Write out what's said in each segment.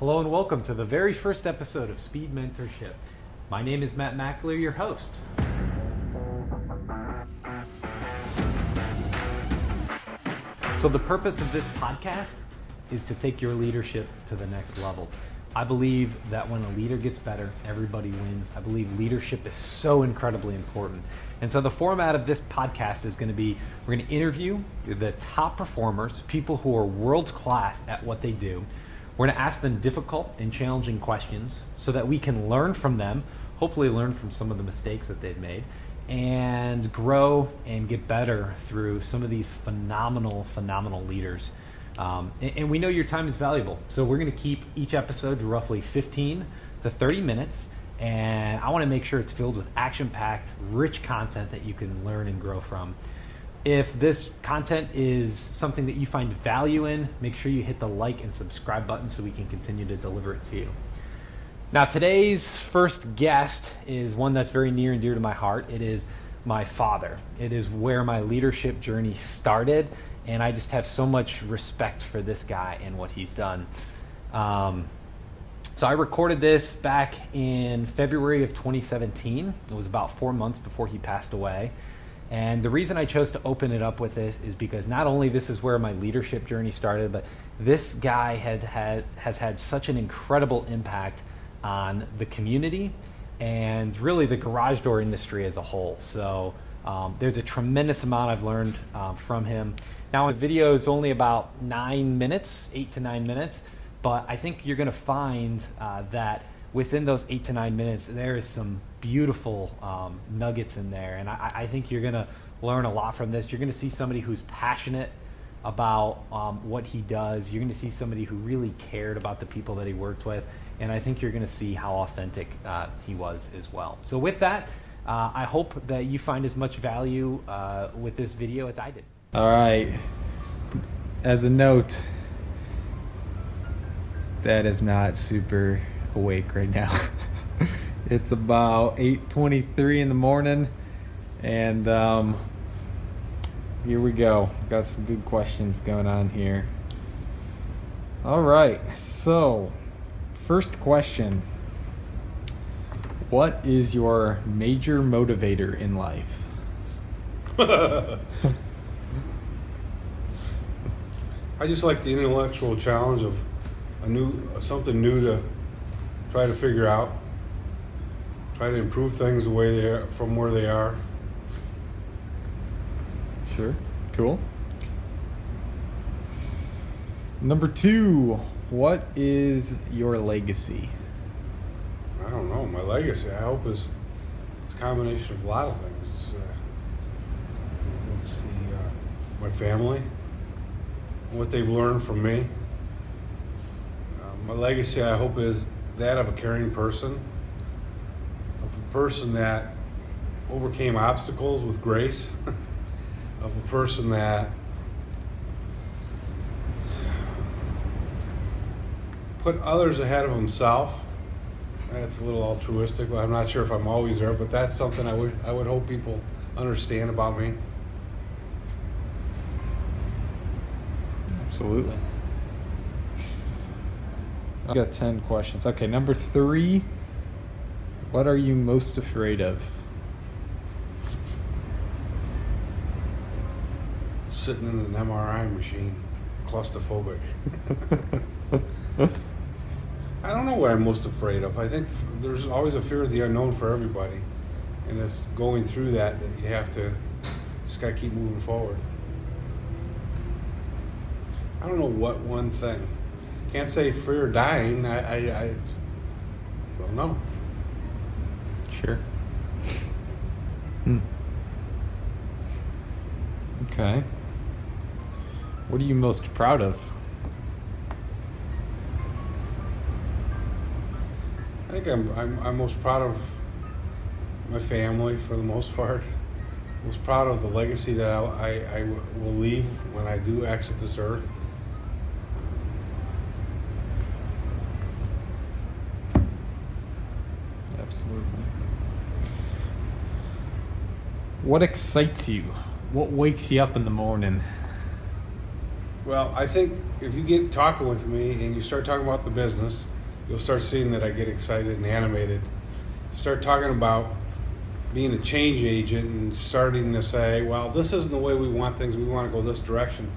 Hello and welcome to the very first episode of Speed Mentorship. My name is Matt McAlear, your host. So, the purpose of this podcast is to take your leadership to the next level. I believe that when a leader gets better, everybody wins. I believe leadership is so incredibly important. And so, the format of this podcast is going to be we're going to interview the top performers, people who are world class at what they do. We're going to ask them difficult and challenging questions so that we can learn from them, hopefully, learn from some of the mistakes that they've made, and grow and get better through some of these phenomenal, phenomenal leaders. Um, and, and we know your time is valuable. So we're going to keep each episode to roughly 15 to 30 minutes. And I want to make sure it's filled with action packed, rich content that you can learn and grow from. If this content is something that you find value in, make sure you hit the like and subscribe button so we can continue to deliver it to you. Now, today's first guest is one that's very near and dear to my heart. It is my father. It is where my leadership journey started, and I just have so much respect for this guy and what he's done. Um, so I recorded this back in February of 2017. It was about four months before he passed away. And the reason I chose to open it up with this is because not only this is where my leadership journey started, but this guy had, had has had such an incredible impact on the community and really the garage door industry as a whole. So um, there's a tremendous amount I've learned uh, from him. Now, the video is only about nine minutes, eight to nine minutes, but I think you're going to find uh, that within those eight to nine minutes, there is some beautiful um, nuggets in there, and I, I think you're going to learn a lot from this. You're going to see somebody who's passionate about um, what he does. You're going to see somebody who really cared about the people that he worked with, and I think you're going to see how authentic uh, he was as well. So, with that, uh, I hope that you find as much value uh, with this video as I did. All right. As a note, that is not super awake right now. it's about 8:23 in the morning, and um, here we go. Got some good questions going on here. All right. So, first question: What is your major motivator in life? I just like the intellectual challenge of a new something new to try to figure out. Try to improve things the way they are from where they are. Sure. Cool. Number two, what is your legacy? I don't know. My legacy, I hope, is it's a combination of a lot of things. It's, uh, it's the uh, my family, what they've learned from me. Uh, my legacy, I hope, is that of a caring person, of a person that overcame obstacles with grace, of a person that put others ahead of himself. That's a little altruistic, but I'm not sure if I'm always there. But that's something I would I would hope people understand about me. Absolutely. I got 10 questions. Okay, number three. What are you most afraid of? Sitting in an MRI machine, claustrophobic. I don't know what I'm most afraid of. I think there's always a fear of the unknown for everybody, and it's going through that that you have to just gotta keep moving forward. I don't know what one thing. Can't say fear dying. I, I, I don't know. Sure. Hmm. Okay. What are you most proud of? I think I'm, I'm, I'm most proud of my family for the most part. Most proud of the legacy that I, I, I will leave when I do exit this earth. Absolutely. What excites you? What wakes you up in the morning? Well, I think if you get talking with me and you start talking about the business, you'll start seeing that I get excited and animated. Start talking about being a change agent and starting to say, well, this isn't the way we want things. We want to go this direction.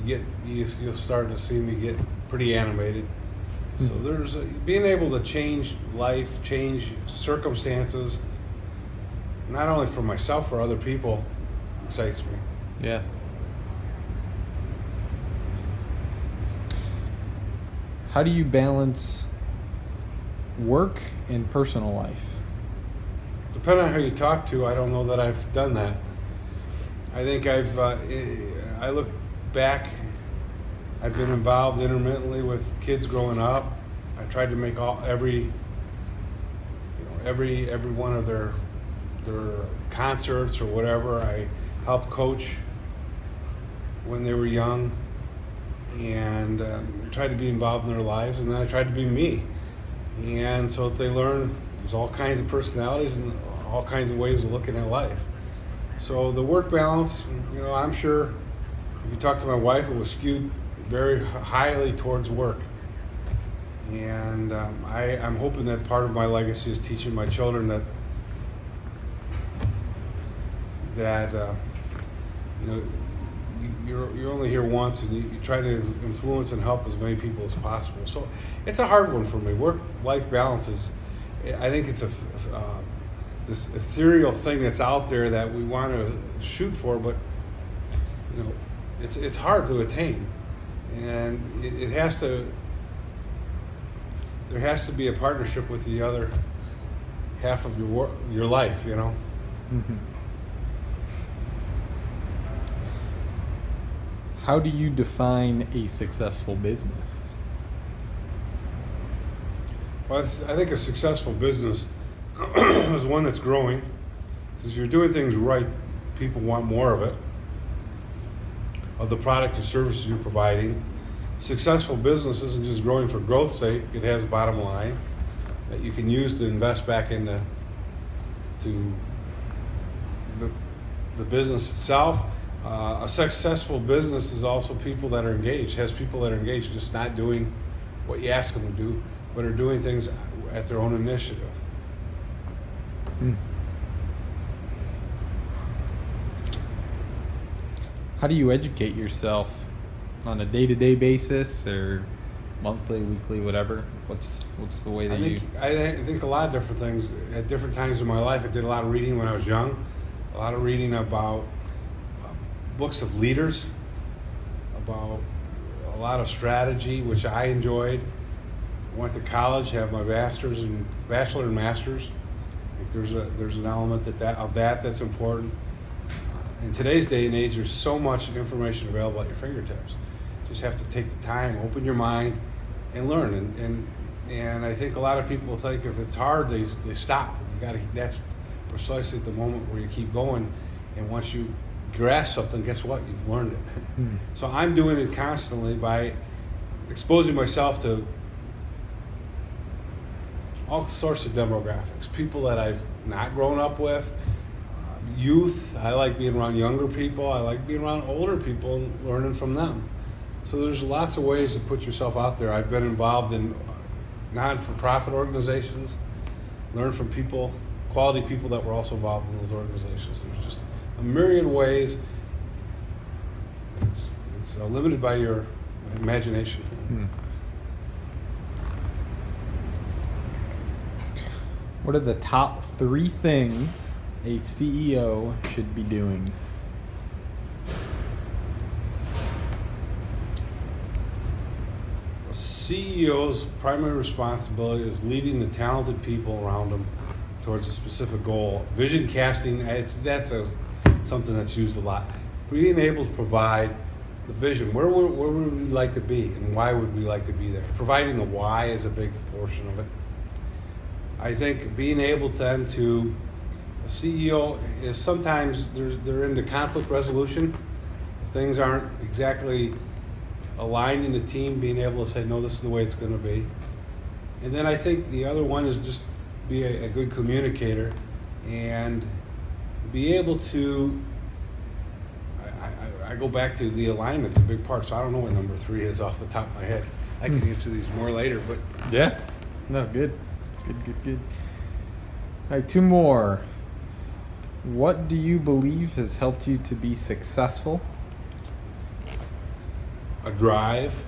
You get you, you'll start to see me get pretty animated. So Mhm. there's a, being able to change life, change circumstances, not only for myself for other people, excites me. Yeah. How do you balance work and personal life? Depending on who you talk to, I don't know that I've done that. I think I've, uh, I look back, I've been involved intermittently with kids growing up. I tried to make all, every, you know, every, every one of their, their concerts or whatever. I helped coach when they were young and um, tried to be involved in their lives. And then I tried to be me. And so they learn there's all kinds of personalities and all kinds of ways of looking at life. So the work balance, you know, I'm sure if you talk to my wife, it was skewed very highly towards work. And um, I, I'm hoping that part of my legacy is teaching my children that that uh, you know you, you're, you're only here once, and you, you try to influence and help as many people as possible. So it's a hard one for me. Work-life balance is, I think it's a, uh, this ethereal thing that's out there that we want to shoot for, but you know, it's it's hard to attain, and it, it has to. There has to be a partnership with the other half of your your life, you know. Mhm. How do you define a successful business? Well, I think a successful business is one that's growing. Since you're doing things right, people want more of it, of the product or services you're providing. Successful business isn't just growing for growth's sake, it has a bottom line that you can use to invest back into to the, the business itself. Uh, a successful business is also people that are engaged, has people that are engaged, just not doing what you ask them to do, but are doing things at their own initiative. Hmm. How do you educate yourself on a day-to-day basis or monthly, weekly, whatever? What's what's the way that I think you? I think a lot of different things at different times in my life. I did a lot of reading when I was young, a lot of reading about books of leaders, about a lot of strategy, which I enjoyed. Went to college, have my master's and bachelor and masters. I think there's a there's an element that, that of that that's important. In today's day and age, there's so much information available at your fingertips. Just have to take the time, open your mind, and learn. And and, and I think a lot of people think if it's hard, they they stop. You got to. That's precisely the moment where you keep going. And once you grasp something, guess what? You've learned it. Hmm. So I'm doing it constantly by exposing myself to all sorts of demographics, people that I've not grown up with, uh, youth. I like being around younger people. I like being around older people and learning from them. So there's lots of ways to put yourself out there. I've been involved in non-for-profit organizations, learned from people, quality people that were also involved in those organizations. There's just a myriad ways. It's, it's uh, limited by your imagination. Hmm. What are the top three things a CEO should be doing? A CEO's primary responsibility is leading the talented people around them towards a specific goal. Vision casting, it's, that's a, something that's used a lot. Being able to provide the vision, where, would- where would we like to be and why would we like to be there? Providing the why is a big portion of it. I think being able then to, a CEO is sometimes there's, they're into conflict resolution. Things aren't exactly aligned in the team, being able to say, no, this is the way it's going to be. And then I think the other one is just be a, a good communicator and be able to. I, I, I go back to the alignment's a big part. So I don't know what number three is off the top of my head. I can answer these more later, but Yeah. No, good. Good, good, good. All right, two more. What do you believe has helped you to be successful? a drive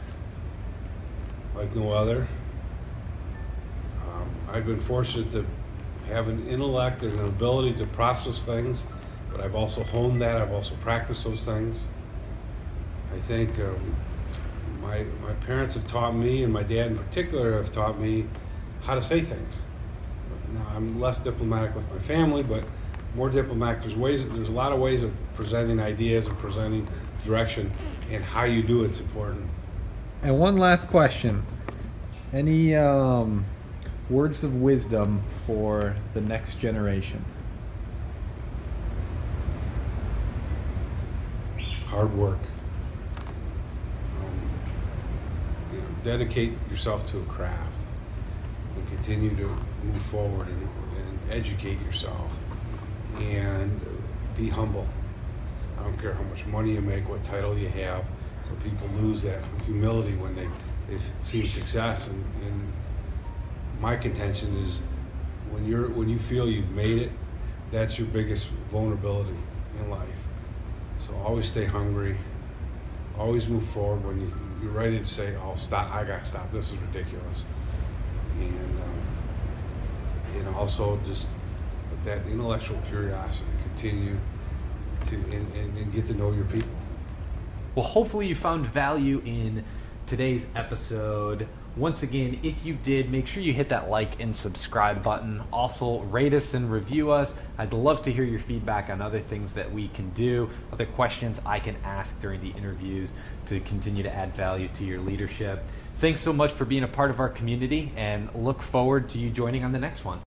like no other. Um, I've been fortunate to have an intellect and an ability to process things, but I've also honed that. I've also practiced those things. I think um, my my parents have taught me, and my dad in particular have taught me how to say things. Now I'm less diplomatic with my family, but more diplomatic. There's ways. There's a lot of ways of presenting ideas and presenting direction, and how you do it's important. And one last question. Any um, words of wisdom for the next generation? hard work. Um, you know, dedicate yourself to a craft and continue to move forward and, and educate yourself and be humble. I don't care how much money you make, what title you have. So people lose that humility when they, they've seen success. And my contention is when you're when you feel you've made it, that's your biggest vulnerability in life. So always stay hungry. Always move forward when you, you're ready to say, "Oh, stop! I got to stop. This is ridiculous." And um, and also just that intellectual curiosity, continue to and, and, and get to know your people. Well, hopefully you found value in today's episode. Once again, if you did, make sure you hit that like and subscribe button. Also, rate us and review us. I'd love to hear your feedback on other things that we can do, other questions I can ask during the interviews to continue to add value to your leadership. Thanks so much for being a part of our community and look forward to you joining on the next one.